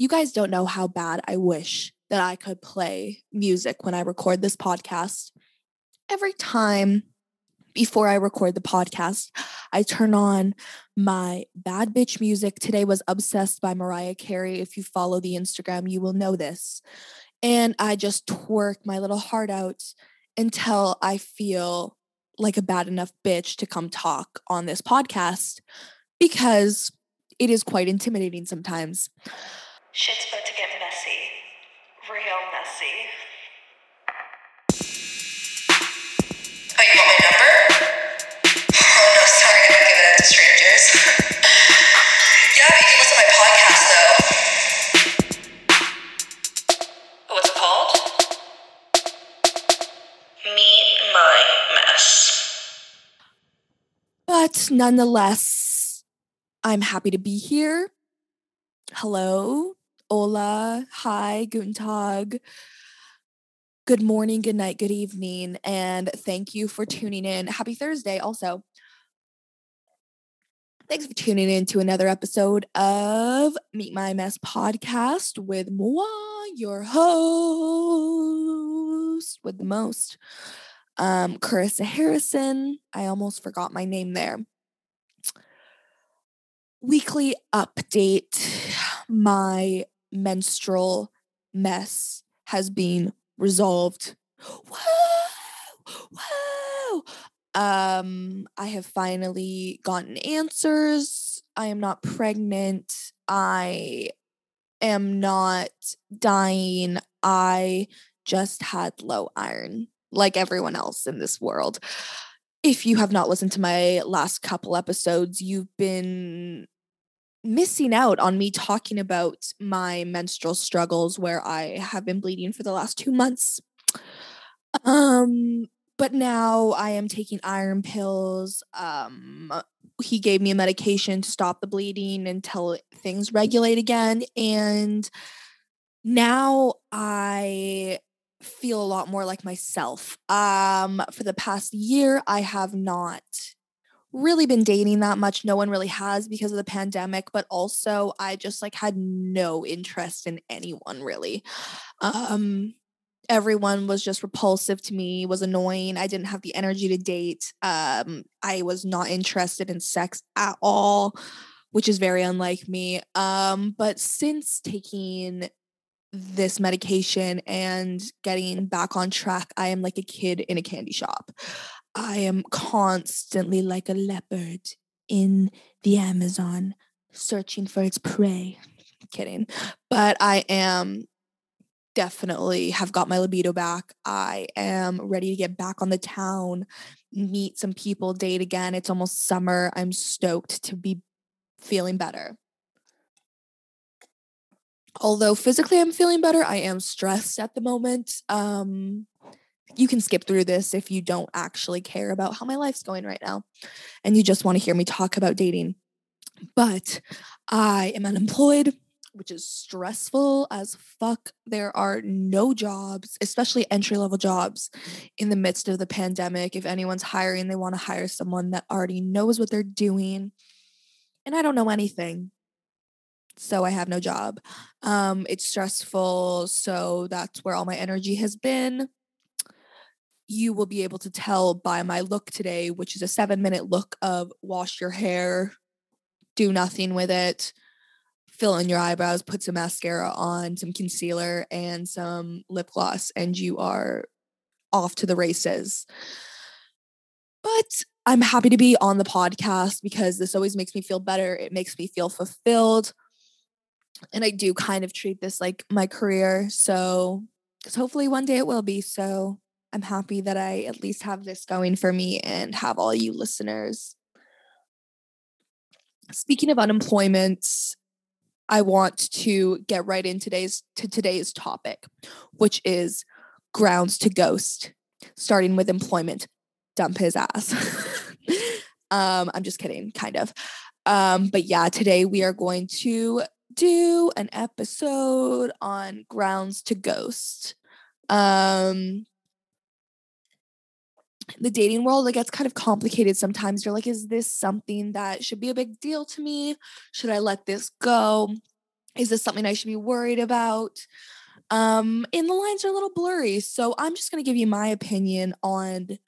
You guys don't know how bad I wish that I could play music when I record this podcast. Every time before I record the podcast, I turn on my bad bitch music. Today was Obsessed by Mariah Carey. If you follow the Instagram, you will know this. And I just twerk my little heart out until I feel like a bad enough bitch to come talk on this podcast because it is quite intimidating sometimes. Shit's about to get messy. Real messy. Oh, you want my number? Oh no, sorry, I don't give it out to strangers. yeah, you can listen to my podcast though. What's it called? Meet my mess. But nonetheless, I'm happy to be here. Hello, hola, hi, guten tag. Good morning, good night, good evening, and thank you for tuning in. Happy Thursday, also. Thanks for tuning in to another episode of Meet My Mess podcast with moi, your host with the most, um, Carissa Harrison. I almost forgot my name there. Weekly update. My menstrual mess has been resolved. Whoa! Whoa! Um, I have finally gotten answers. I am not pregnant. I am not dying. I just had low iron, like everyone else in this world. If you have not listened to my last couple episodes, you've been missing out on me talking about my menstrual struggles where I have been bleeding for the last 2 months. Um but now I am taking iron pills. Um he gave me a medication to stop the bleeding until things regulate again and now I feel a lot more like myself. Um for the past year I have not really been dating that much. No one really has because of the pandemic, but also I just like had no interest in anyone really. Um everyone was just repulsive to me, was annoying. I didn't have the energy to date. Um I was not interested in sex at all, which is very unlike me. Um but since taking this medication and getting back on track, I am like a kid in a candy shop. I am constantly like a leopard in the Amazon searching for its prey. Kidding. But I am definitely have got my libido back. I am ready to get back on the town, meet some people, date again. It's almost summer. I'm stoked to be feeling better. Although physically I'm feeling better, I am stressed at the moment. Um you can skip through this if you don't actually care about how my life's going right now and you just want to hear me talk about dating. But I am unemployed, which is stressful as fuck. There are no jobs, especially entry level jobs in the midst of the pandemic. If anyone's hiring, they want to hire someone that already knows what they're doing. And I don't know anything. So I have no job. Um, it's stressful. So that's where all my energy has been you will be able to tell by my look today, which is a seven minute look of wash your hair, do nothing with it, fill in your eyebrows, put some mascara on, some concealer, and some lip gloss, and you are off to the races. But I'm happy to be on the podcast because this always makes me feel better. It makes me feel fulfilled. And I do kind of treat this like my career. So, because hopefully one day it will be. So, I'm happy that I at least have this going for me and have all you listeners. Speaking of unemployment, I want to get right in today's to today's topic, which is grounds to ghost, starting with employment. Dump his ass. um, I'm just kidding, kind of. Um, but yeah, today we are going to do an episode on grounds to ghost. Um, the dating world it gets kind of complicated sometimes you're like is this something that should be a big deal to me should i let this go Is this something I should be worried about? Um, and the lines are a little blurry. So I'm just going to give you my opinion on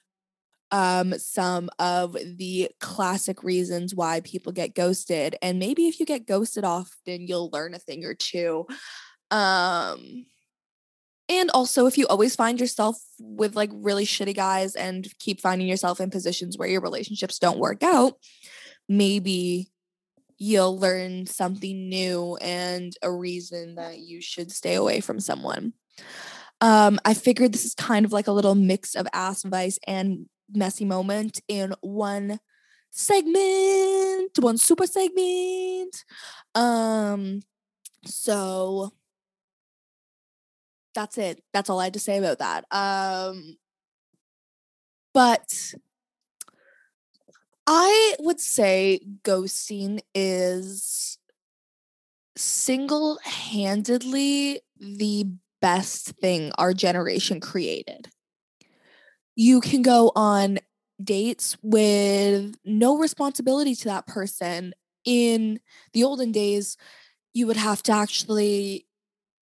um, some of the classic reasons why people get ghosted. And maybe if you get ghosted often, you'll learn a thing or two. Um, and also, if you always find yourself with like really shitty guys and keep finding yourself in positions where your relationships don't work out, maybe you'll learn something new and a reason that you should stay away from someone. Um, I figured this is kind of like a little mix of ass advice and messy moment in one segment, one super segment. Um, so that's it. That's all I had to say about that. Um, but I would say ghosting is single handedly the best thing our generation created. You can go on dates with no responsibility to that person. In the olden days, you would have to actually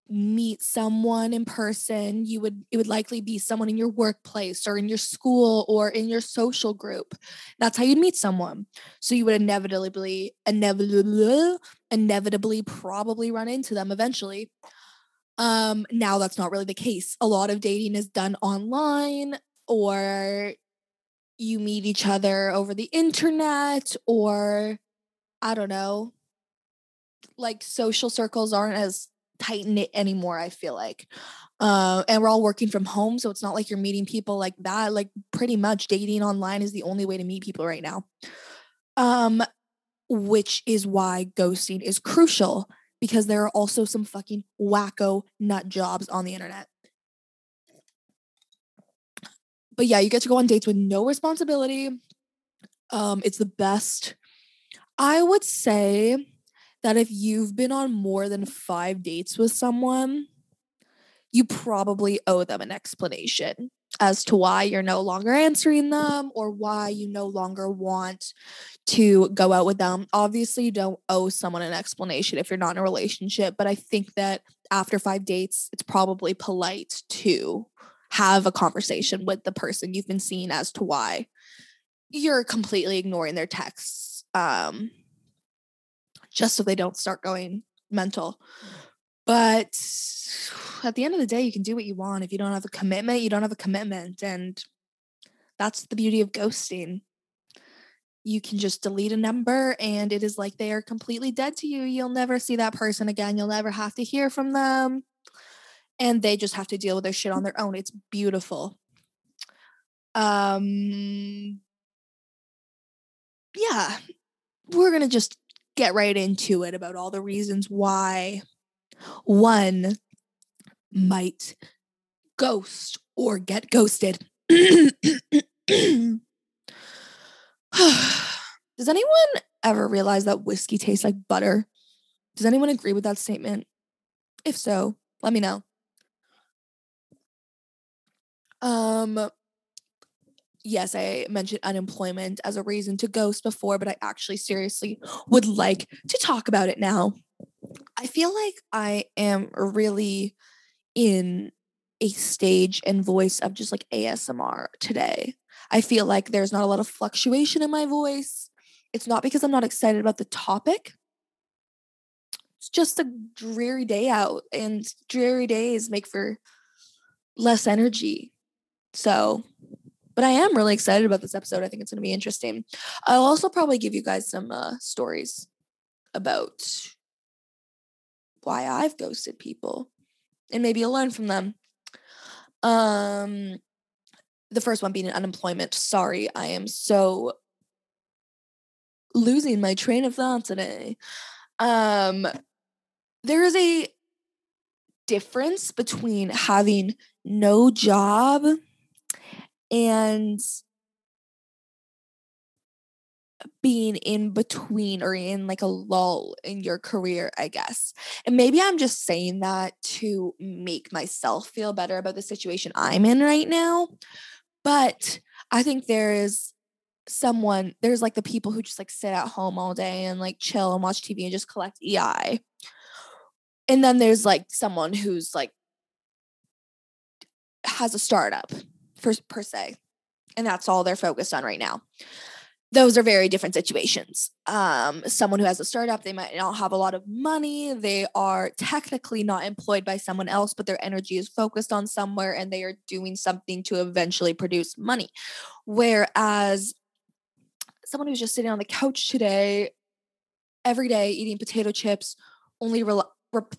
meet someone in person you would it would likely be someone in your workplace or in your school or in your social group. That's how you'd meet someone. So you would inevitably inevitably inevitably probably run into them eventually. Um now that's not really the case. A lot of dating is done online or you meet each other over the internet or i don't know like social circles aren't as tight it anymore i feel like uh, and we're all working from home so it's not like you're meeting people like that like pretty much dating online is the only way to meet people right now um which is why ghosting is crucial because there are also some fucking wacko nut jobs on the internet. But yeah you get to go on dates with no responsibility um it's the best. I would say that if you've been on more than five dates with someone, you probably owe them an explanation as to why you're no longer answering them or why you no longer want to go out with them. Obviously, you don't owe someone an explanation if you're not in a relationship, but I think that after five dates, it's probably polite to have a conversation with the person you've been seeing as to why you're completely ignoring their texts. Um, just so they don't start going mental. But at the end of the day, you can do what you want. If you don't have a commitment, you don't have a commitment. And that's the beauty of ghosting. You can just delete a number and it is like they are completely dead to you. You'll never see that person again. You'll never have to hear from them. And they just have to deal with their shit on their own. It's beautiful. Um yeah, we're going to just get right into it about all the reasons why one might ghost or get ghosted. Does anyone ever realize that whiskey tastes like butter? Does anyone agree with that statement? If so, let me know. Um yes, I mentioned unemployment as a reason to ghost before, but I actually seriously would like to talk about it now. I feel like I am really in a stage and voice of just like ASMR today. I feel like there's not a lot of fluctuation in my voice. It's not because I'm not excited about the topic. It's just a dreary day out, and dreary days make for less energy. So but I am really excited about this episode. I think it's going to be interesting. I'll also probably give you guys some uh, stories about why I've ghosted people, and maybe you'll learn from them. Um, the first one being unemployment. Sorry, I am so losing my train of thought today. Um, there is a difference between having no job and being in between or in like a lull in your career, I guess. And maybe I'm just saying that to make myself feel better about the situation I'm in right now. But I think there is someone, there's like the people who just like sit at home all day and like chill and watch TV and just collect EI. and then there's like someone who's like has a startup per, per se and that's all they're focused on right now. Those are very different situations. Um, someone who has a startup they might not have a lot of money they are technically not employed by someone else but their energy is focused on somewhere and they are doing something to eventually produce money. Whereas someone who's just sitting on the couch today every day eating potato chips only rel- rep-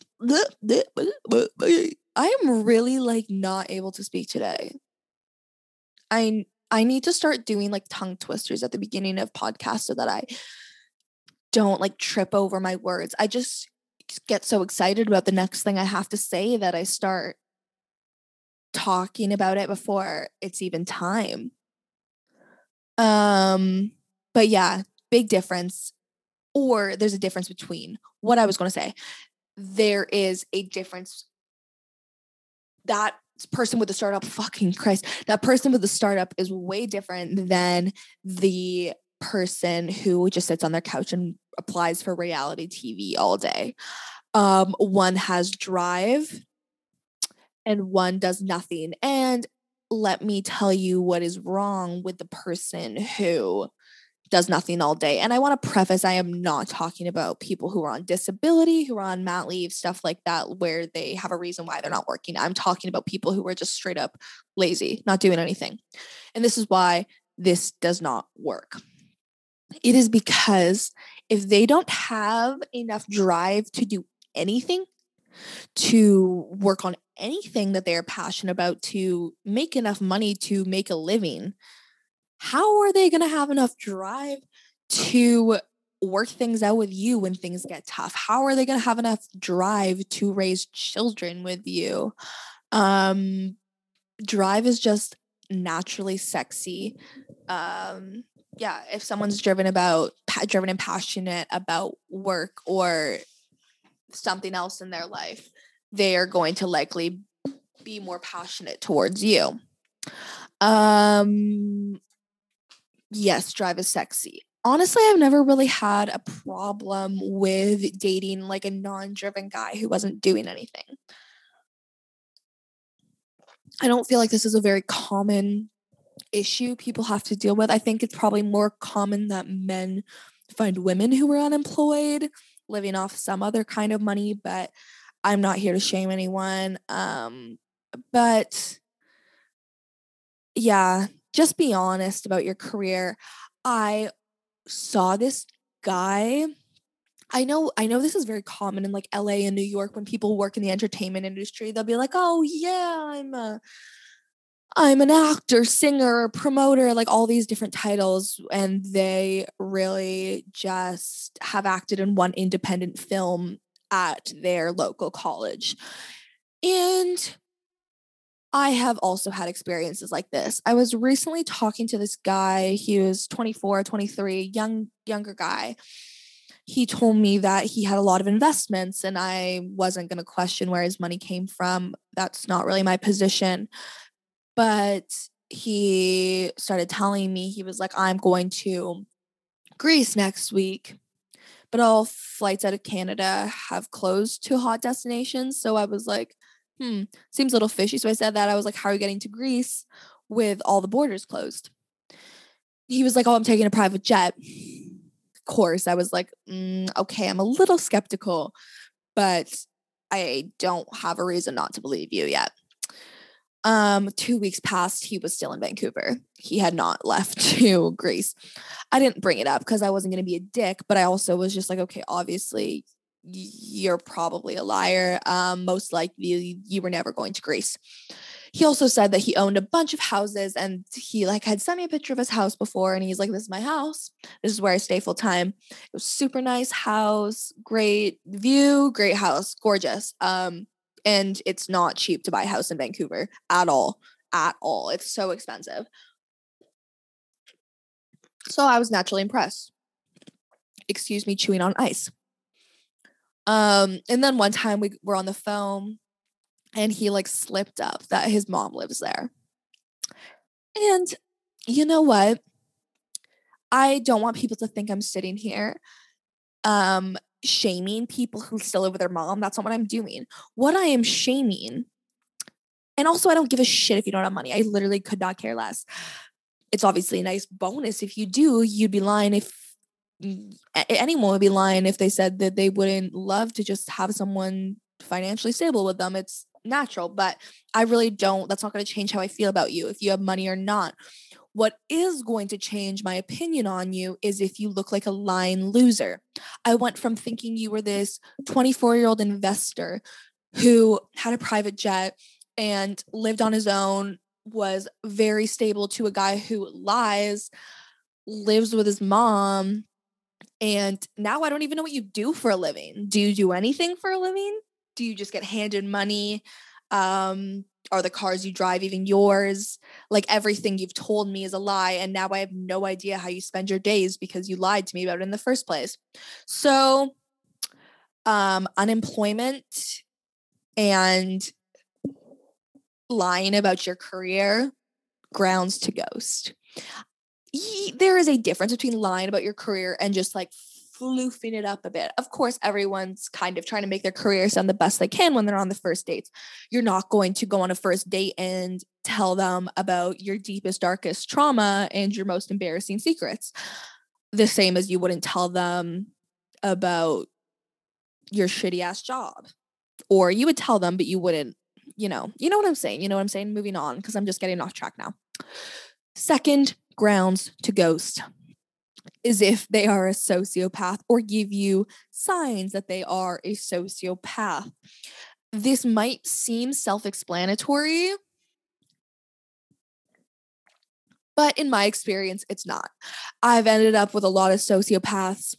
I am really like not able to speak today. I I need to start doing like tongue twisters at the beginning of podcasts so that I don't like trip over my words. I just get so excited about the next thing I have to say that I start talking about it before it's even time. Um but yeah, big difference or there's a difference between what I was going to say. There is a difference that person with the startup, fucking Christ, that person with the startup is way different than the person who just sits on their couch and applies for reality TV all day. Um, one has drive and one does nothing. And let me tell you what is wrong with the person who does nothing all day. And I want to preface I am not talking about people who are on disability, who are on mat leave, stuff like that, where they have a reason why they're not working. I'm talking about people who are just straight up lazy, not doing anything. And this is why this does not work. It is because if they don't have enough drive to do anything, to work on anything that they're passionate about, to make enough money to make a living, how are they going to have enough drive to work things out with you when things get tough? How are they going to have enough drive to raise children with you? Um, drive is just naturally sexy. Um, yeah, if someone's driven about driven and passionate about work or something else in their life, they are going to likely be more passionate towards you. Um, yes, drive is sexy. Honestly, I've never really had a problem with dating like a non driven guy who wasn't doing anything. I don't feel like this is a very common issue people have to deal with. I think it's probably more common that men find women who are unemployed living off some other kind of money, but I'm not here to shame anyone. Um, but yeah, just be honest about your career. I saw this guy I know I know this is very common in like LA and New York when people work in the entertainment industry they'll be like oh yeah I'm a I'm an actor, singer, promoter, like all these different titles and they really just have acted in one independent film at their local college. And I have also had experiences like this. I was recently talking to this guy. He was 24, 23, young younger guy. He told me that he had a lot of investments and I wasn't going to question where his money came from. That's not really my position. But he started telling me he was like I'm going to Greece next week. But all flights out of Canada have closed to hot destinations, so I was like hmm, seems a little fishy. So I said that. I was like, how are you getting to Greece with all the borders closed? He was like, oh, I'm taking a private jet. Of course, I was like, mm, okay, I'm a little skeptical, but I don't have a reason not to believe you yet. Um, two weeks passed, he was still in Vancouver. He had not left to Greece. I didn't bring it up because I wasn't going to be a dick, but I also was just like, okay, obviously you're probably a liar. Um, most likely you were never going to Greece. He also said that he owned a bunch of houses and he like had sent me a picture of his house before and he's like, This is my house. This is where I stay full time. It was super nice house, great view, great house, gorgeous. Um, and it's not cheap to buy a house in Vancouver at all. At all. It's so expensive. So I was naturally impressed. Excuse me, chewing on ice. Um, and then one time we were on the phone and he like slipped up that his mom lives there. And you know what? I don't want people to think I'm sitting here um shaming people who still live with their mom. That's not what I'm doing. What I am shaming, and also I don't give a shit if you don't have money. I literally could not care less. It's obviously a nice bonus if you do. You'd be lying if anyone would be lying if they said that they wouldn't love to just have someone financially stable with them. It's natural, but I really don't. That's not going to change how I feel about you if you have money or not. What is going to change my opinion on you is if you look like a lying loser. I went from thinking you were this 24 year old investor who had a private jet and lived on his own, was very stable to a guy who lies, lives with his mom. And now I don't even know what you do for a living. Do you do anything for a living? Do you just get handed money? Um, are the cars you drive even yours? Like everything you've told me is a lie. And now I have no idea how you spend your days because you lied to me about it in the first place. So, um, unemployment and lying about your career grounds to ghost. There is a difference between lying about your career and just like floofing it up a bit. Of course, everyone's kind of trying to make their career sound the best they can when they're on the first dates. You're not going to go on a first date and tell them about your deepest, darkest trauma and your most embarrassing secrets. The same as you wouldn't tell them about your shitty ass job. Or you would tell them, but you wouldn't, you know, you know what I'm saying? You know what I'm saying? Moving on, because I'm just getting off track now. Second, grounds to ghost is if they are a sociopath or give you signs that they are a sociopath. This might seem self explanatory, but in my experience, it's not. I've ended up with a lot of sociopaths,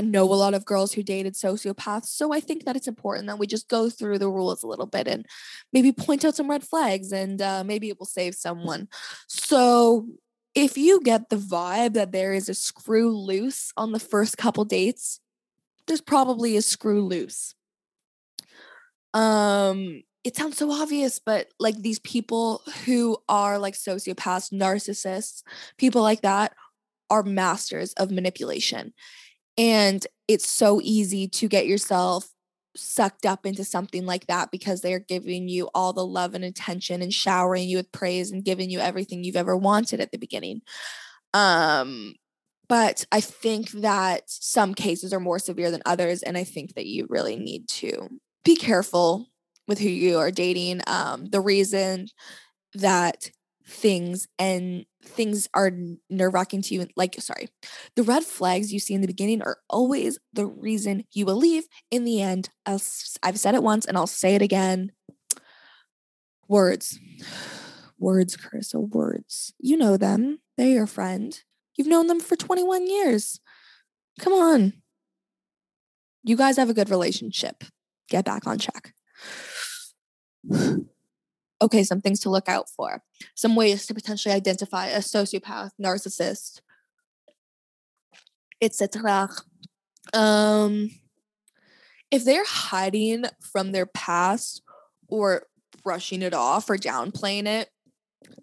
know a lot of girls who dated sociopaths. So I think that it's important that we just go through the rules a little bit and maybe point out some red flags and uh, maybe it will save someone. So if you get the vibe that there is a screw loose on the first couple dates, there's probably a screw loose. Um, it sounds so obvious, but like these people who are like sociopaths, narcissists, people like that are masters of manipulation. And it's so easy to get yourself sucked up into something like that because they're giving you all the love and attention and showering you with praise and giving you everything you've ever wanted at the beginning. Um, but I think that some cases are more severe than others. And I think that you really need to be careful with who you are dating. Um, the reason that things and things are nerve wracking to you. Like, sorry, the red flags you see in the beginning are always the reason you will leave. In the end, I'll, I've said it once and I'll say it again. Words, words, Carissa, words. You know them. They're your friend. You've known them for 21 years. Come on. You guys have a good relationship. Get back on track okay, some things to look out for, some ways to potentially identify a sociopath, narcissist, etc. Um, if they're hiding from their past or brushing it off or downplaying it,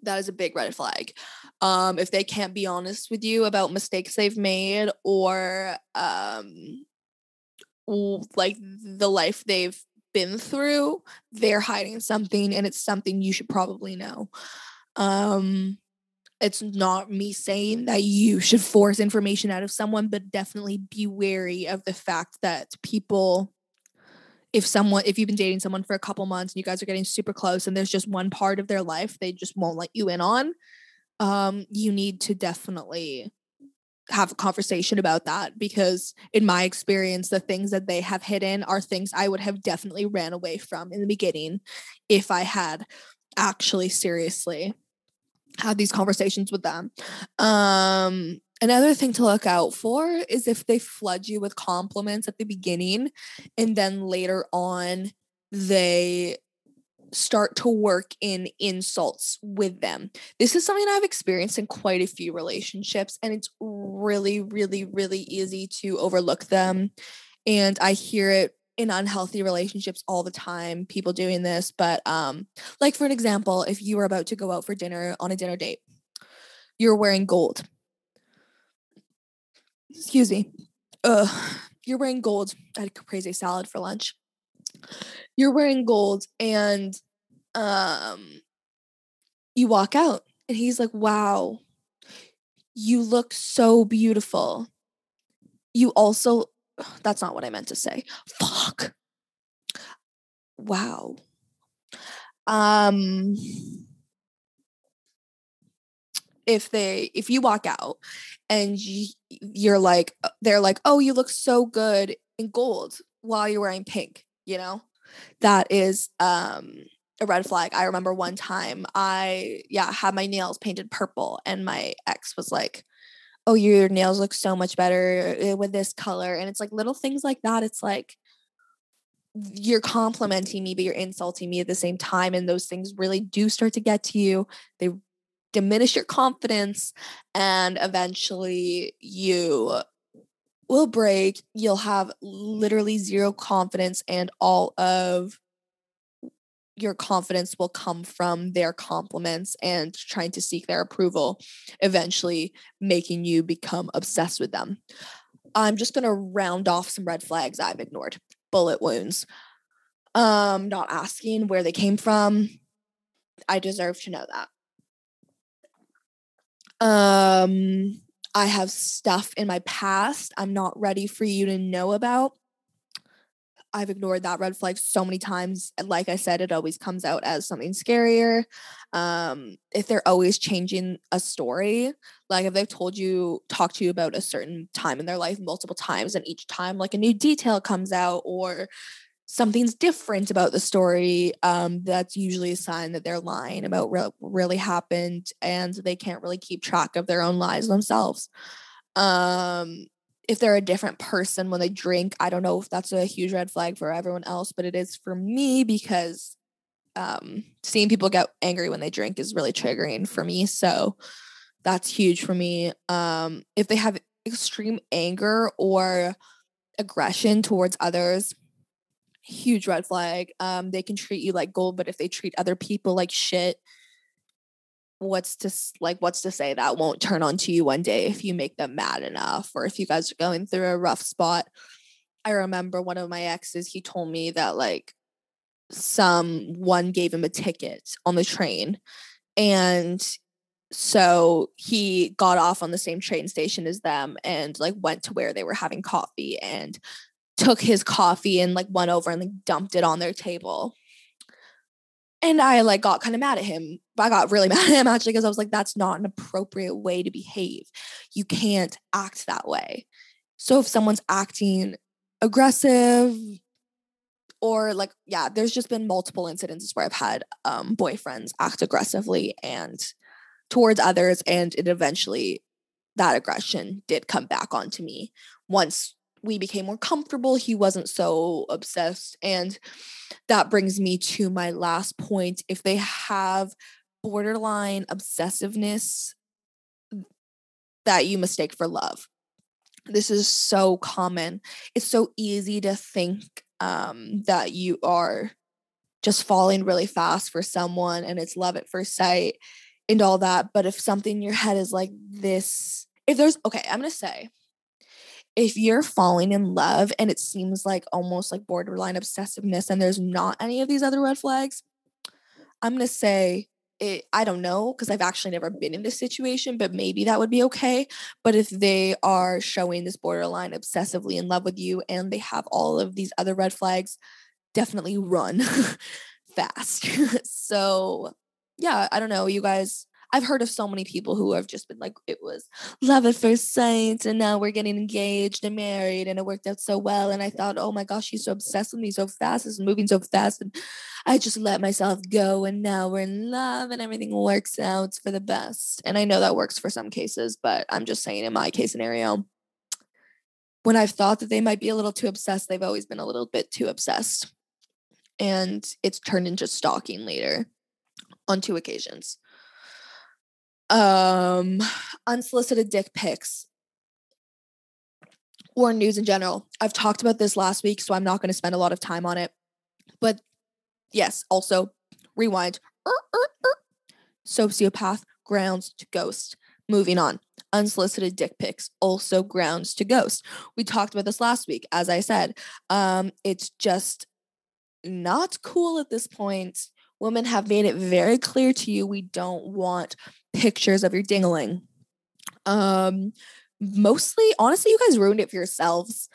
that is a big red flag. Um, if they can't be honest with you about mistakes they've made or um, like the life they've been through, they're hiding something and it's something you should probably know. Um it's not me saying that you should force information out of someone, but definitely be wary of the fact that people if someone if you've been dating someone for a couple months and you guys are getting super close and there's just one part of their life they just won't let you in on um you need to definitely have a conversation about that because in my experience the things that they have hidden are things I would have definitely ran away from in the beginning if I had actually seriously had these conversations with them. Um another thing to look out for is if they flood you with compliments at the beginning and then later on they start to work in insults with them. This is something I've experienced in quite a few relationships, and it's really, really, really easy to overlook them. And I hear it in unhealthy relationships all the time, people doing this. But, um, like for an example, if you were about to go out for dinner on a dinner date, you're wearing gold. Excuse me. Ugh you're wearing gold. I had caprese salad for lunch. You're wearing gold and um you walk out and he's like, "Wow. You look so beautiful." You also that's not what I meant to say. Fuck. Wow. Um if they if you walk out and you, you're like uh, they're like oh you look so good in gold while you're wearing pink you know? That is um a red flag. I remember one time i yeah had my nails painted purple and my ex was like oh your nails look so much better uh, with this color. And it's like little things like that. It's like you're complimenting me but you're insulting me at the same time. And those things really do start to get to you. They diminish your confidence and eventually you will break you'll have literally zero confidence and all of your confidence will come from their compliments and trying to seek their approval eventually making you become obsessed with them. I'm just going to round off some red flags i've ignored. Bullet wounds. Um not asking where they came from. I deserve to know that. Um, I have stuff in my past I'm not ready for you to know about. I've ignored that red flag so many times. Like I said, it always comes out as something scarier. Um, if they're always changing a story, like if they've told you, talked to you about a certain time in their life multiple times, and each time like a new detail comes out or something's different about the story, um, that's usually a sign that they're lying about what really happened and they can't really keep track of their own lives themselves. Um, if they're a different person when they drink, I don't know if that's a huge red flag for everyone else, but it is for me because um, seeing people get angry when they drink is really triggering for me. So that's huge for me. Um, if they have extreme anger or aggression towards others, huge red flag. Um, they can treat you like gold, but if they treat other people like shit, what's to like what's to say that won't turn on to you one day if you make them mad enough or if you guys are going through a rough spot. I remember one of my exes, he told me that like someone gave him a ticket on the train and so he got off on the same train station as them and like went to where they were having coffee and took his coffee and like went over and like dumped it on their table. And I like got kind of mad at him. I got really mad at him actually because I was like, that's not an appropriate way to behave. You can't act that way. So if someone's acting aggressive or like, yeah, there's just been multiple incidences where I've had um, boyfriends act aggressively and towards others, and it eventually that aggression did come back onto me once we became more comfortable. He wasn't so obsessed. And that brings me to my last point. If they have borderline obsessiveness that you mistake for love, this is so common. It's so easy to think um, that you are just falling really fast for someone and it's love at first sight and all that. But if something in your head is like this, if there's, okay, I'm going to say, if you're falling in love and it seems like almost like borderline obsessiveness and there's not any of these other red flags, I'm going to say it, I don't know because I've actually never been in this situation, but maybe that would be okay. But if they are showing this borderline obsessively in love with you and they have all of these other red flags, definitely run fast. so, yeah, I don't know. You guys I've heard of so many people who have just been like, it was love at first sight, and now we're getting engaged and married, and it worked out so well. And I thought, oh my gosh, she's so obsessed with me so fast, it's moving so fast, and I just let myself go, and now we're in love, and everything works out for the best. And I know that works for some cases, but I'm just saying, in my case scenario, when I've thought that they might be a little too obsessed, they've always been a little bit too obsessed. And it's turned into stalking later on two occasions um unsolicited dick pics or news in general. I've talked about this last week, so I'm not going to spend a lot of time on it. But yes, also rewind. Sociopath grounds to ghost. Moving on. unsolicited dick pics also grounds to ghost. We talked about this last week. As I said, um, it's just not cool at this point. Women have made it very clear to you we don't want pictures of your dingling. Um, mostly, honestly, you guys ruined it for yourselves.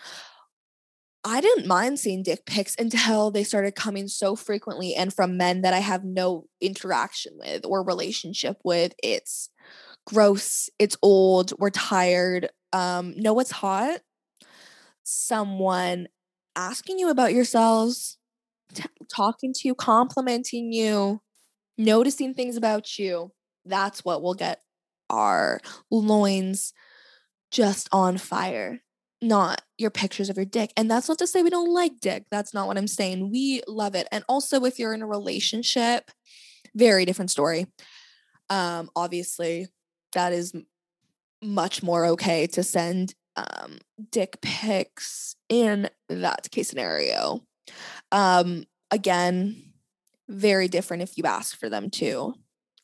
I didn't mind seeing dick pics until they started coming so frequently and from men that I have no interaction with or relationship with. It's gross, it's old, we're tired. Um, know what's hot? Someone asking you about yourselves, t- talking to you, complimenting you, noticing things about you. That's what will get our loins just on fire not your pictures of your dick. And that's not to say we don't like dick. That's not what I'm saying. We love it. And also if you're in a relationship, very different story. Um obviously that is much more okay to send um dick pics in that case scenario. Um again, very different if you ask for them too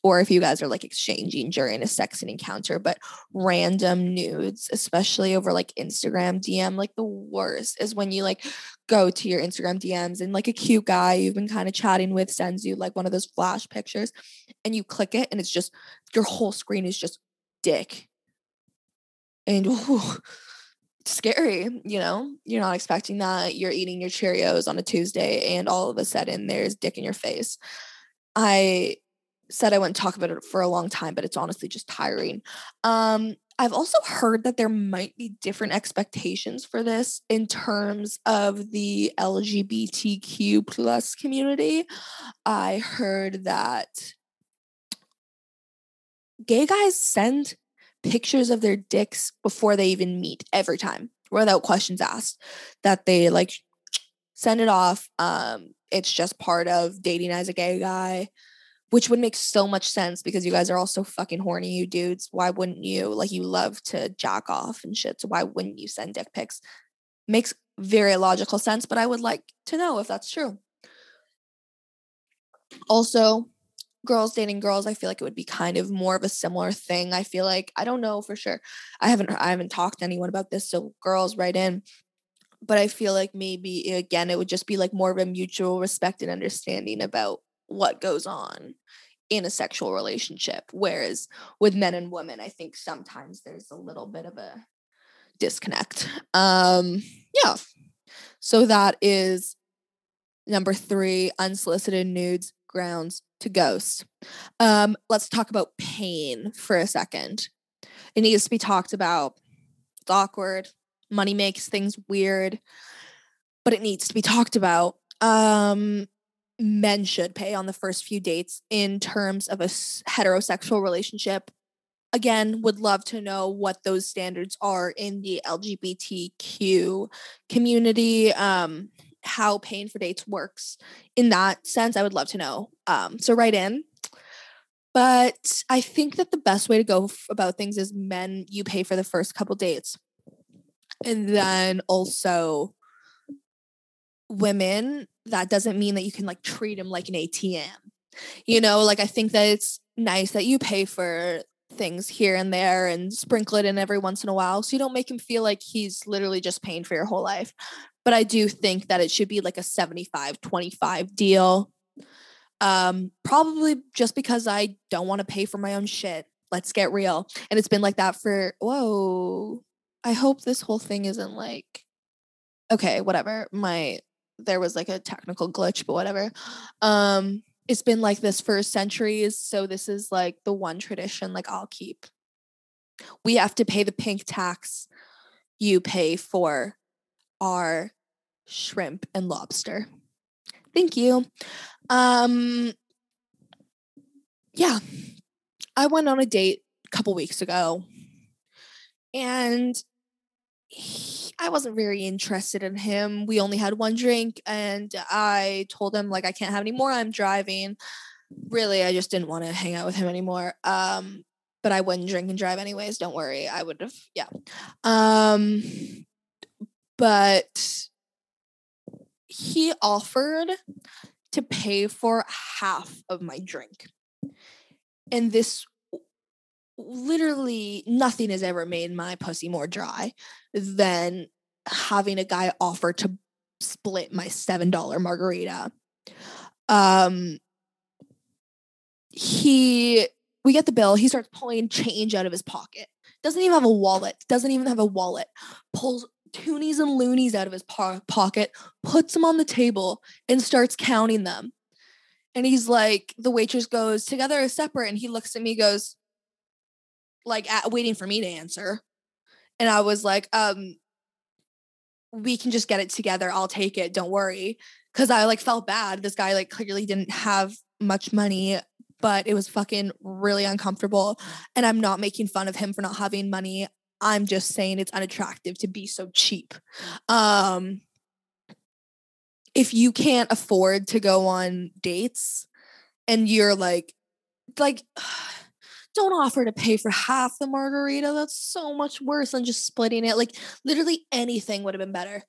or if you guys are like exchanging during a sexing encounter, but random nudes, especially over like Instagram DM, like the worst is when you like go to your Instagram DMs and like a cute guy you've been kind of chatting with sends you like one of those flash pictures and you click it and it's just your whole screen is just dick. And ooh, scary, you know? You're not expecting that. You're eating your Cheerios on a Tuesday and all of a sudden there's dick in your face. I said I wouldn't talk about it for a long time, but it's honestly just tiring. Um, I've also heard that there might be different expectations for this in terms of the LGBTQ plus community. I heard that gay guys send pictures of their dicks before they even meet every time without questions asked that they like send it off um it's just part of dating as a gay guy which would make so much sense because you guys are all so fucking horny, you dudes. Why wouldn't you? Like, you love to jack off and shit. So, why wouldn't you send dick pics? Makes very logical sense, but I would like to know if that's true. Also, girls dating girls, I feel like it would be kind of more of a similar thing. I feel like I don't know for sure. I haven't I haven't talked to anyone about this, so girls write in. But I feel like maybe again it would just be like more of a mutual respect and understanding about what goes on in a sexual relationship. Whereas with men and women, I think sometimes there's a little bit of a disconnect. Um, yeah. So that is number three unsolicited nudes grounds to ghost. Um, let's talk about pain for a second. It needs to be talked about. It's awkward. Money makes things weird, but it needs to be talked about. Um, men should pay on the first few dates in terms of a heterosexual relationship. Again, would love to know what those standards are in the LGBTQ community, um, how paying for dates works in that sense. I would love to know. Um, so, write in. But I think that the best way to go f- about things is men, you pay for the first couple dates. And then also women, that doesn't mean that you can like treat them like an ATM. You know, like I think that it's nice that you pay for things here and there and sprinkle it in every once in a while so you don't make him feel like he's literally just paying for your whole life. But I do think that it should be like a 75 25 deal. Um probably just because I don't want to pay for my own shit. Let's get real. And it's been like that for whoa. I hope this whole thing isn't like okay, whatever. My there was like a technical glitch, but whatever. Um, it's been like this for centuries. So this is like the one tradition like I'll keep. We have to pay the pink tax. You pay for our shrimp and lobster. Thank you. Um yeah. I went on a date a couple weeks ago and I wasn't very interested in him. We only had one drink, and I told him like I can't have any more. I'm driving. Really, I just didn't want to hang out with him anymore. Um, but I wouldn't drink and drive anyways. Don't worry, I would have. Yeah. Um, but he offered to pay for half of my drink, and this literally nothing has ever made my pussy more dry than having a guy offer to split my $7 margarita. Um he we get the bill, he starts pulling change out of his pocket. Doesn't even have a wallet. Doesn't even have a wallet. Pulls toonies and loonies out of his po- pocket, puts them on the table, and starts counting them. And he's like, the waitress goes, together or separate? And he looks at me, goes, like at, waiting for me to answer. And I was like, um, we can just get it together. I'll take it. Don't worry. Cause I like felt bad. This guy like clearly didn't have much money, but it was fucking really uncomfortable. And I'm not making fun of him for not having money. I'm just saying it's unattractive to be so cheap. Um if you can't afford to go on dates and you're like like don't offer to pay for half the margarita. That's so much worse than just splitting it. Like literally anything would have been better.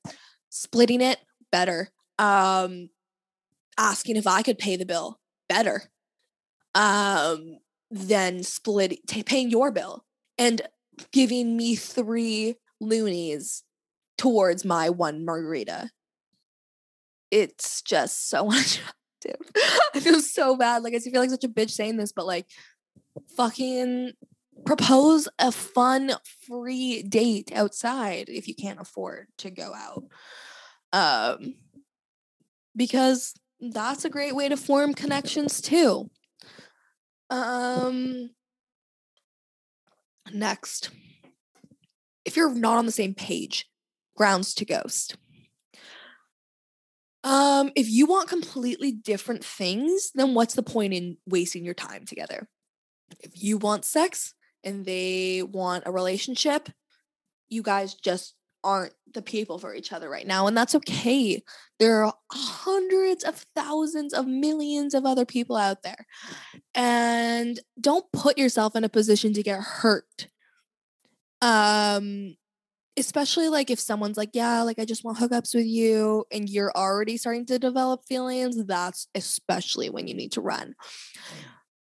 Splitting it, better. Um asking if I could pay the bill, better. Um than split t- paying your bill and giving me three loonies towards my one margarita. It's just so unattractive. I feel so bad. Like I feel like such a bitch saying this, but like fucking propose a fun free date outside if you can't afford to go out. Um because that's a great way to form connections too. Um next. If you're not on the same page grounds to ghost. Um if you want completely different things then what's the point in wasting your time together if you want sex and they want a relationship, you guys just aren't the people for each other right now. And that's okay. There are hundreds of thousands of millions of other people out there. And don't put yourself in a position to get hurt. Um, especially like if someone's like, yeah, like I just want hookups with you, and you're already starting to develop feelings, that's especially when you need to run.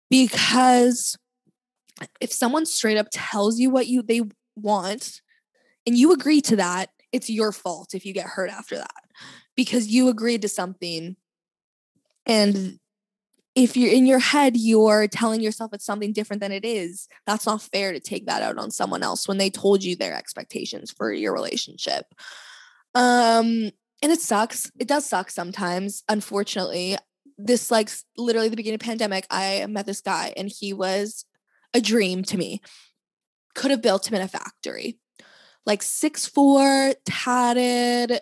Because if someone straight up tells you what you they want and you agree to that, it's your fault if you get hurt after that because you agreed to something. And if you're in your head you're telling yourself it's something different than it is that's not fair to take that out on someone else when they told you their expectations for your relationship. Um and it sucks. It does suck sometimes unfortunately this like literally the beginning of pandemic i met this guy and he was a dream to me. Could have built him in a factory. Like six four, tatted,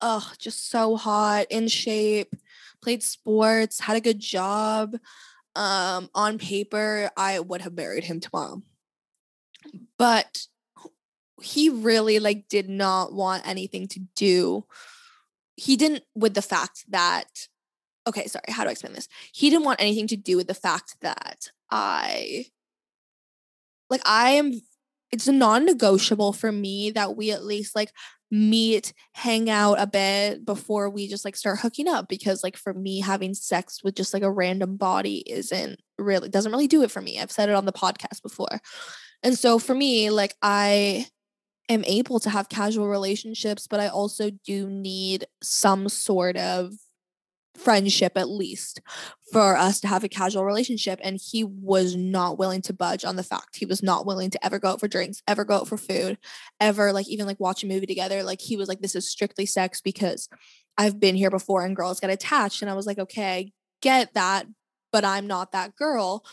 oh, just so hot, in shape, played sports, had a good job. Um, on paper, I would have married him tomorrow. But he really like did not want anything to do. He didn't with the fact that okay, sorry, how do I explain this? He didn't want anything to do with the fact that I like I am it's non-negotiable for me that we at least like meet, hang out a bit before we just like start hooking up because like for me having sex with just like a random body isn't really doesn't really do it for me. I've said it on the podcast before. And so for me like I am able to have casual relationships but I also do need some sort of friendship at least for us to have a casual relationship and he was not willing to budge on the fact he was not willing to ever go out for drinks ever go out for food ever like even like watch a movie together. Like he was like this is strictly sex because i've been here before and girls get attached. And i was like okay get that but i'm not that girl.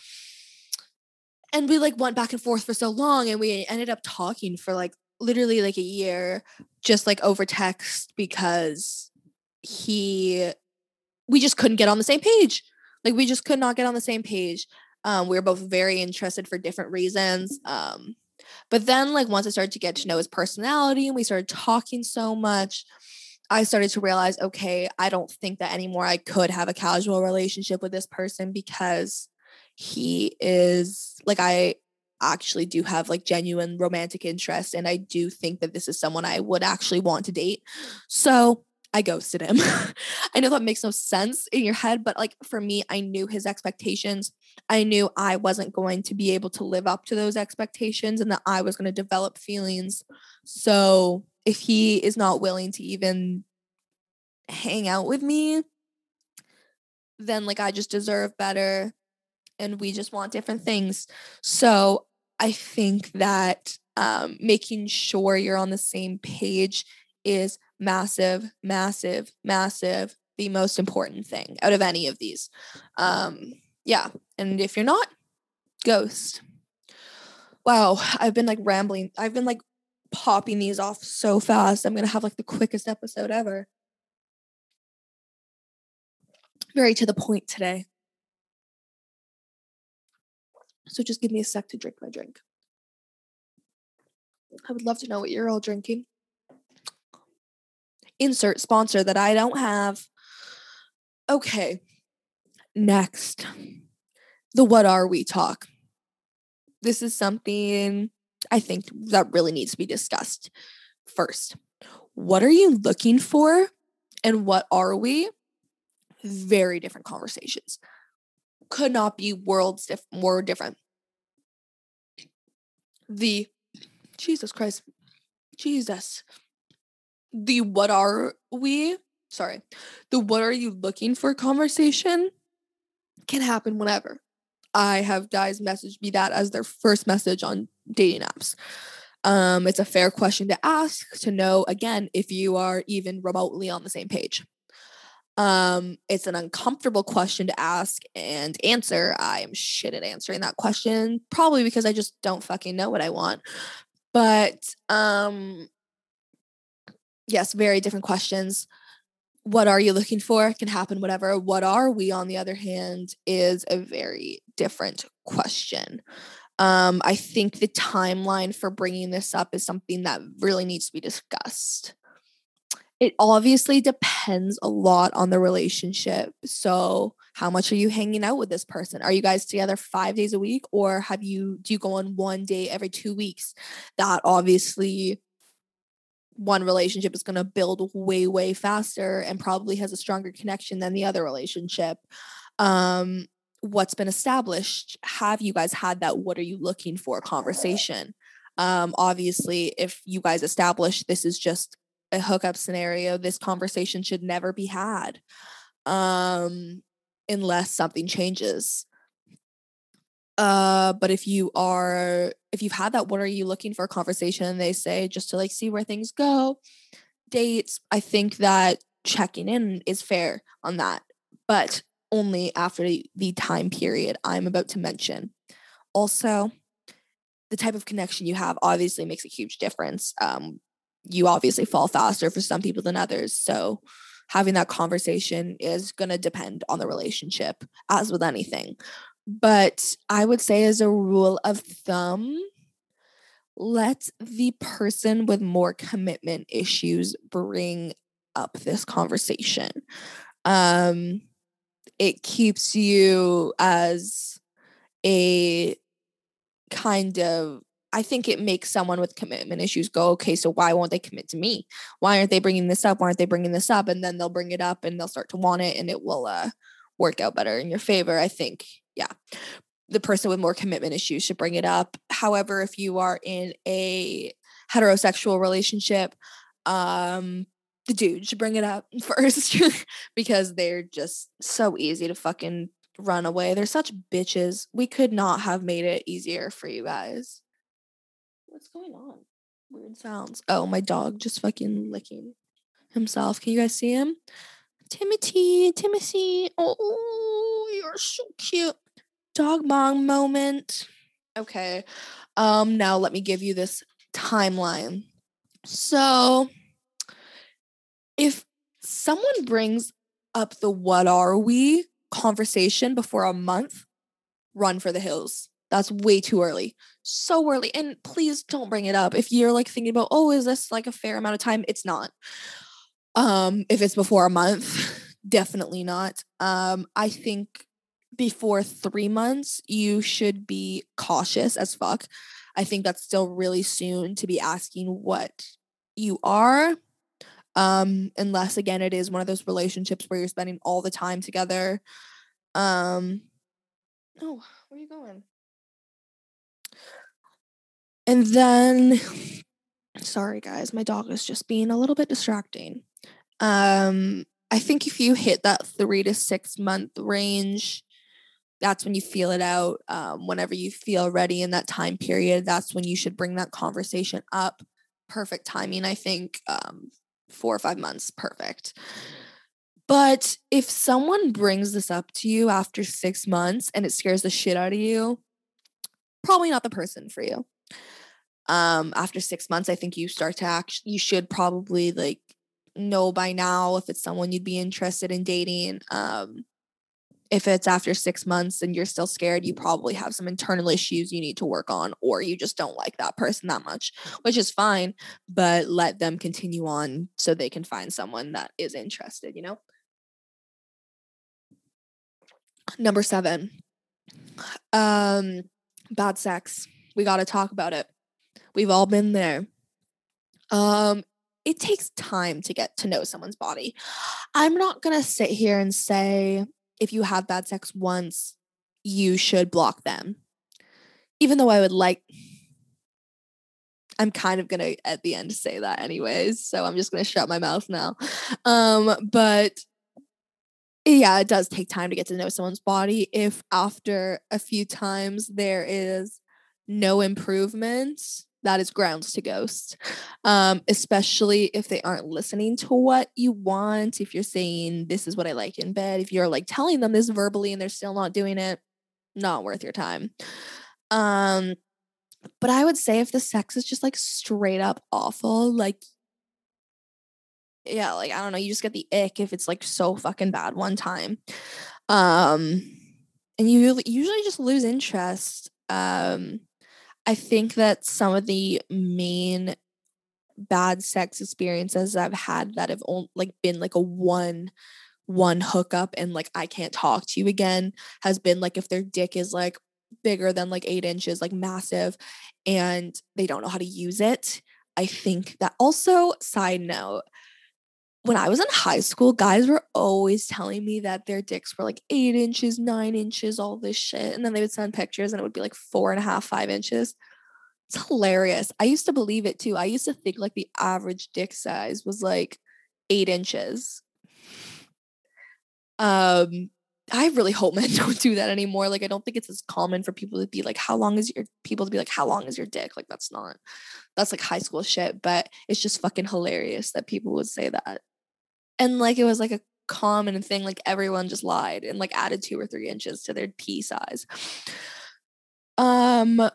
And we like went back and forth for so long and we ended up talking for like literally like a year just like over text because he we just couldn't get on the same page. Like we just could not get on the same page. Um, we were both very interested for different reasons. Um, but then like once I started to get to know his personality and we started talking so much, I started to realize, okay, I don't think that anymore I could have a casual relationship with this person because he is like I actually do have like genuine romantic interest and I do think that this is someone I would actually want to date. So I ghosted him. I know that makes no sense in your head, but like for me, I knew his expectations. I knew I wasn't going to be able to live up to those expectations and that I was going to develop feelings. So if he is not willing to even hang out with me, then like I just deserve better and we just want different things. So I think that um, making sure you're on the same page is massive, massive, massive, the most important thing out of any of these. Um, yeah. And if you're not, ghost. Wow, I've been like rambling. I've been like popping these off so fast. I'm going to have like the quickest episode ever. Very to the point today. So just give me a sec to drink my drink. I would love to know what you're all drinking. Insert sponsor that I don't have. Okay. Next, the what are we talk. This is something I think that really needs to be discussed first. What are you looking for and what are we? Very different conversations. Could not be worlds diff- more different. The Jesus Christ, Jesus, the what are we? Sorry, the what are you looking for conversation can happen whenever. I have guys message me that as their first message on dating apps. Um, it's a fair question to ask to know again if you are even remotely on the same page. Um, it's an uncomfortable question to ask and answer. I am shit at answering that question, probably because I just don't fucking know what I want. But um yes, very different questions. What are you looking for? Can happen whatever. What are we on the other hand is a very different question. Um, I think the timeline for bringing this up is something that really needs to be discussed. It obviously depends a lot on the relationship. So, how much are you hanging out with this person? Are you guys together five days a week, or have you do you go on one day every two weeks? That obviously one relationship is going to build way way faster and probably has a stronger connection than the other relationship. Um what's been established have you guys had that what are you looking for conversation? Um obviously if you guys establish this is just a hookup scenario this conversation should never be had um unless something changes uh but if you are if you've had that what are you looking for conversation they say just to like see where things go dates i think that checking in is fair on that but only after the time period I'm about to mention. Also, the type of connection you have obviously makes a huge difference. Um, you obviously fall faster for some people than others. So, having that conversation is going to depend on the relationship, as with anything. But I would say, as a rule of thumb, let the person with more commitment issues bring up this conversation. Um, it keeps you as a kind of I think it makes someone with commitment issues go, okay, so why won't they commit to me? Why aren't they bringing this up? Why aren't they bringing this up? And then they'll bring it up and they'll start to want it and it will uh, work out better in your favor. I think, yeah, the person with more commitment issues should bring it up. However, if you are in a heterosexual relationship, um, the dude should bring it up first because they're just so easy to fucking run away. They're such bitches. We could not have made it easier for you guys. What's going on? Weird sounds. Oh, my dog just fucking licking himself. Can you guys see him? Timothy, Timothy. Oh, you're so cute. Dog mom moment. Okay. Um, now let me give you this timeline. So if someone brings up the what are we conversation before a month, run for the hills. That's way too early. So early. And please don't bring it up. If you're like thinking about, oh, is this like a fair amount of time? It's not. Um, if it's before a month, definitely not. Um, I think before three months, you should be cautious as fuck. I think that's still really soon to be asking what you are Um, unless again it is one of those relationships where you're spending all the time together. Um Oh, where are you going? And then sorry guys, my dog is just being a little bit distracting. Um I think if you hit that 3 to 6 month range, that's when you feel it out. Um, whenever you feel ready in that time period, that's when you should bring that conversation up. Perfect timing, I think. Um, four or five months, perfect. But if someone brings this up to you after six months and it scares the shit out of you, probably not the person for you. Um, after six months, I think you start to act, you should probably like know by now if it's someone you'd be interested in dating. Um, if it's after six months and you're still scared, you probably have some internal issues you need to work on, or you just don't like that person that much, which is fine. But let them continue on so they can find someone that is interested, you know? Number seven, um, bad sex. We got to talk about it. We've all been there. Um, it takes time to get to know someone's body. I'm not going to sit here and say if you have bad sex once, you should block them. Even though I would like, I'm kind of gonna at the end say that anyways, so I'm just gonna shut my mouth now. Um, but yeah, it does take time to get to know someone's body. If after a few times there is no improvement, that is grounds to ghost. Um, especially if they aren't listening to what you want. If you're saying, This is what I like in bed, if you're like telling them this verbally and they're still not doing it, not worth your time. Um, but I would say if the sex is just like straight up awful, like, yeah, like I don't know, you just get the ick if it's like so fucking bad one time. Um, and you usually just lose interest. Um, I think that some of the main bad sex experiences I've had that have only like been like a one one hookup and like I can't talk to you again has been like if their dick is like bigger than like eight inches, like massive, and they don't know how to use it. I think that also, side note, when I was in high school, guys were always telling me that their dicks were like eight inches, nine inches, all this shit. And then they would send pictures and it would be like four and a half, five inches. It's hilarious. I used to believe it too. I used to think like the average dick size was like eight inches. Um, I really hope men don't do that anymore. Like, I don't think it's as common for people to be like, how long is your people to be like, how long is your dick? Like, that's not, that's like high school shit, but it's just fucking hilarious that people would say that and like it was like a common thing like everyone just lied and like added two or three inches to their pea size. Um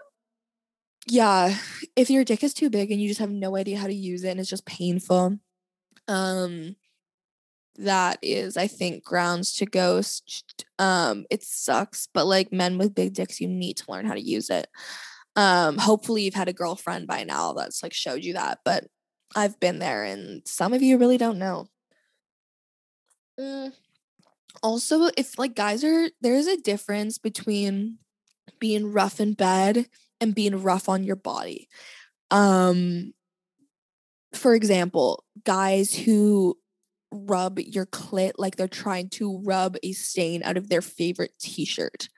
yeah if your dick is too big and you just have no idea how to use it and it's just painful um that is i think grounds to ghost um it sucks but like men with big dicks you need to learn how to use it. Um hopefully you've had a girlfriend by now that's like showed you that but i've been there and some of you really don't know Mm. Also, if like guys are there's a difference between being rough in bed and being rough on your body. Um for example, guys who rub your clit like they're trying to rub a stain out of their favorite t-shirt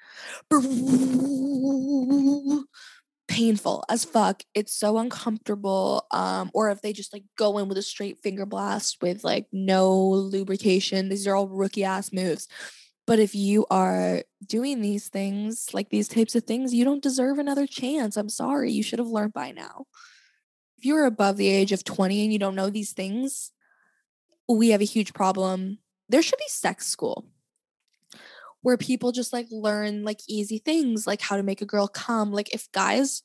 painful as fuck. It's so uncomfortable. Um, or if they just like go in with a straight finger blast with like no lubrication, these are all rookie ass moves. But if you are doing these things, like these types of things, you don't deserve another chance. I'm sorry. You should have learned by now. If you're above the age of 20 and you don't know these things, we have a huge problem. There should be sex school where people just like learn like easy things like how to make a girl come like if guys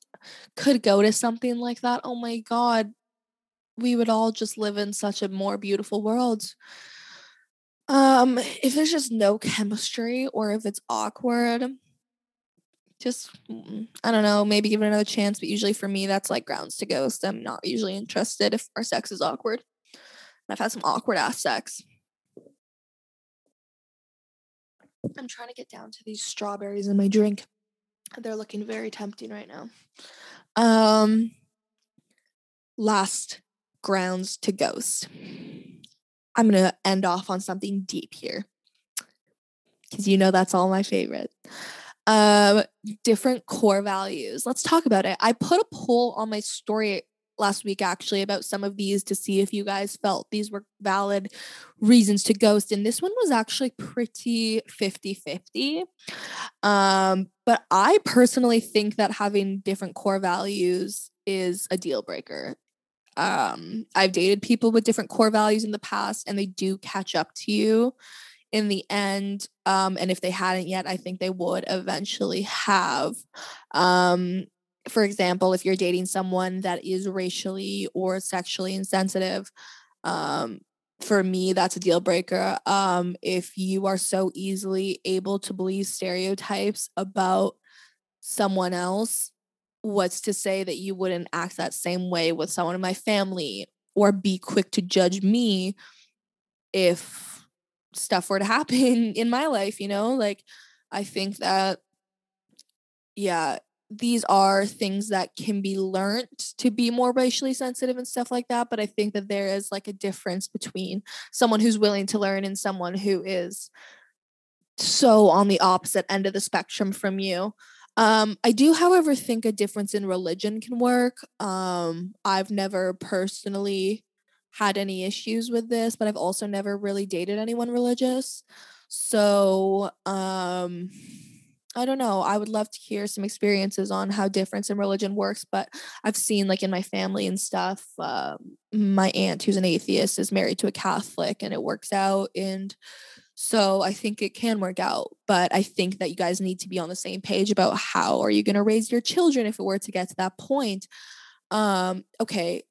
could go to something like that oh my god we would all just live in such a more beautiful world. Um if there's just no chemistry or if it's awkward just mm, i don't know maybe give it another chance but usually for me that's like grounds to ghost. I'm not usually interested if our sex is awkward. I've had some awkward ass sex I'm trying to get down to these strawberries in my drink. They're looking very tempting right now. Um last grounds to ghost. I'm going to end off on something deep here because you know that's all my favorite. Um, different core values. Let's talk about it. I put a poll on my story last week actually about some of these to see if you guys felt these were valid reasons to ghost and this one was actually pretty 50-50 um but i personally think that having different core values is a deal breaker. Um i've dated people with different core values in the past and they do catch up to you in the end um and if they hadn't yet i think they would eventually have. Um for example, if you're dating someone that is racially or sexually insensitive, um, for me, that's a deal breaker. Um, if you are so easily able to believe stereotypes about someone else, what's to say that you wouldn't act that same way with someone in my family or be quick to judge me if stuff were to happen in my life, you know? Like, I think that, yeah, these are things that can be learned to be more racially sensitive and stuff like that but i think that there is like a difference between someone who's willing to learn and someone who is so on the opposite end of the spectrum from you. Um, i do however think a difference in religion can work. Um, i've never personally had any issues with this but i've also never really dated anyone religious. So um I don't know. I would love to hear some experiences on how difference in religion works, but I've seen like in my family and stuff, uh, my aunt who's an atheist is married to a Catholic and it works out. And so I think it can work out, but I think that you guys need to be on the same page about how are you going to raise your children if it were to get to that point. Um, okay,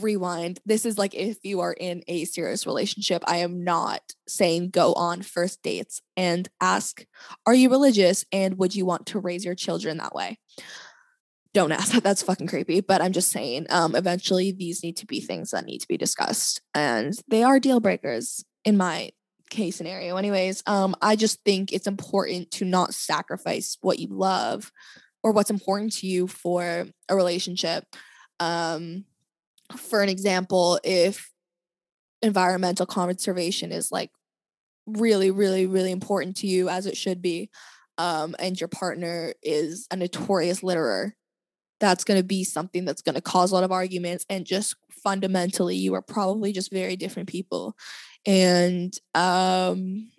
rewind. This is like if you are in a serious relationship. I am not saying go on first dates and ask, Are you religious? And would you want to raise your children that way? Don't ask that. That's fucking creepy. But I'm just saying, um, eventually these need to be things that need to be discussed. And they are deal breakers in my case scenario. Anyways, um, I just think it's important to not sacrifice what you love or what's important to you for a relationship. Um, for an example, if environmental conservation is like really, really, really important to you, as it should be, um, and your partner is a notorious litterer, that's going to be something that's going to cause a lot of arguments. And just fundamentally, you are probably just very different people. And um,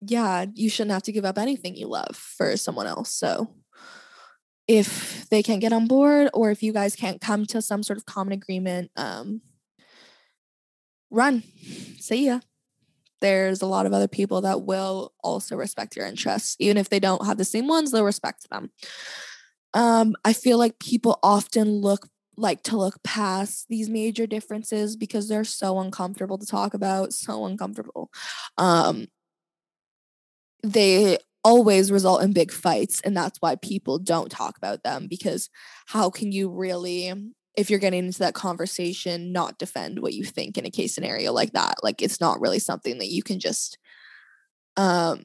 yeah, you shouldn't have to give up anything you love for someone else. So if they can't get on board or if you guys can't come to some sort of common agreement, um, run. See ya. There's a lot of other people that will also respect your interests. Even if they don't have the same ones, they'll respect them. Um, I feel like people often look like to look past these major differences because they're so uncomfortable to talk about, so uncomfortable. Um, they always result in big fights and that's why people don't talk about them because how can you really if you're getting into that conversation not defend what you think in a case scenario like that? Like it's not really something that you can just um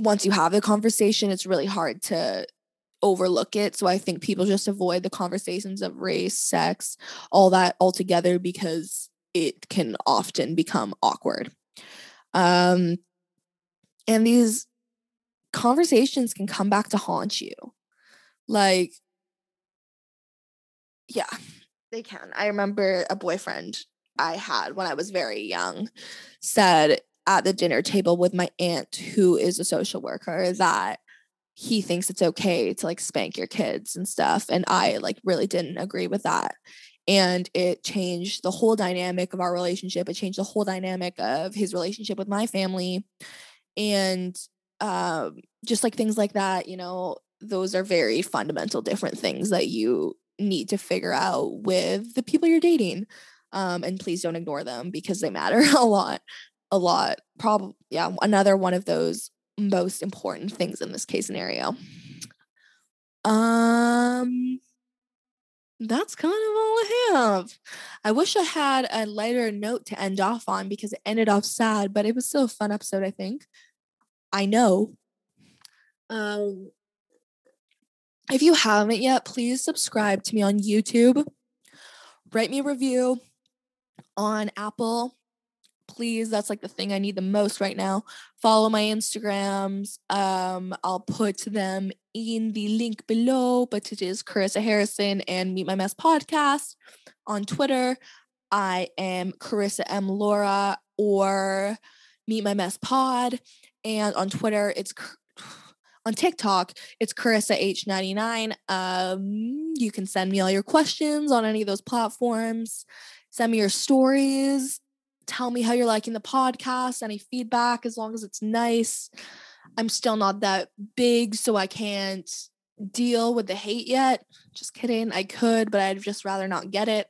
once you have the conversation it's really hard to overlook it. So i think people just avoid the conversations of race sex all that altogether because it can often become awkward. Um and these conversations can come back to haunt you. Like, yeah, they can. I remember a boyfriend I had when I was very young said at the dinner table with my aunt, who is a social worker, that he thinks it's okay to like spank your kids and stuff. And I like really didn't agree with that. And it changed the whole dynamic of our relationship. It changed the whole dynamic of his relationship with my family. And um, just like things like that, you know, those are very fundamental different things that you need to figure out with the people you're dating. Um, and please don't ignore them because they matter a lot. A lot. Probably, yeah, another one of those most important things in this case scenario. Um, that's kind of all I have. I wish I had a lighter note to end off on because it ended off sad, but it was still a fun episode, I think. I know. Um, if you haven't yet, please subscribe to me on YouTube. Write me a review. on Apple. Please, that's like the thing I need the most right now. Follow my Instagrams. Um, I'll put them in the link below, but it is Carissa Harrison and Meet My Mess podcast on Twitter. I am Carissa M. Laura or Meet My Mess Pod. And on Twitter, it's on TikTok, it's Carissa H99. Um, you can send me all your questions on any of those platforms. Send me your stories. Tell me how you're liking the podcast, any feedback, as long as it's nice. I'm still not that big, so I can't deal with the hate yet. Just kidding. I could, but I'd just rather not get it.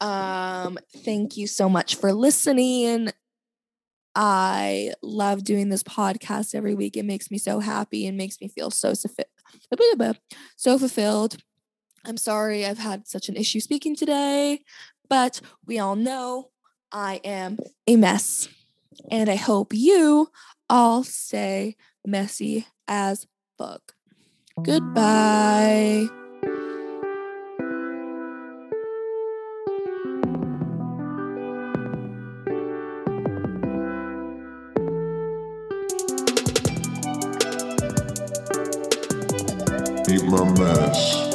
Um, thank you so much for listening. I love doing this podcast every week. It makes me so happy and makes me feel so so fulfilled. I'm sorry I've had such an issue speaking today, but we all know I am a mess. And I hope you all stay messy as fuck. Goodbye. My mess.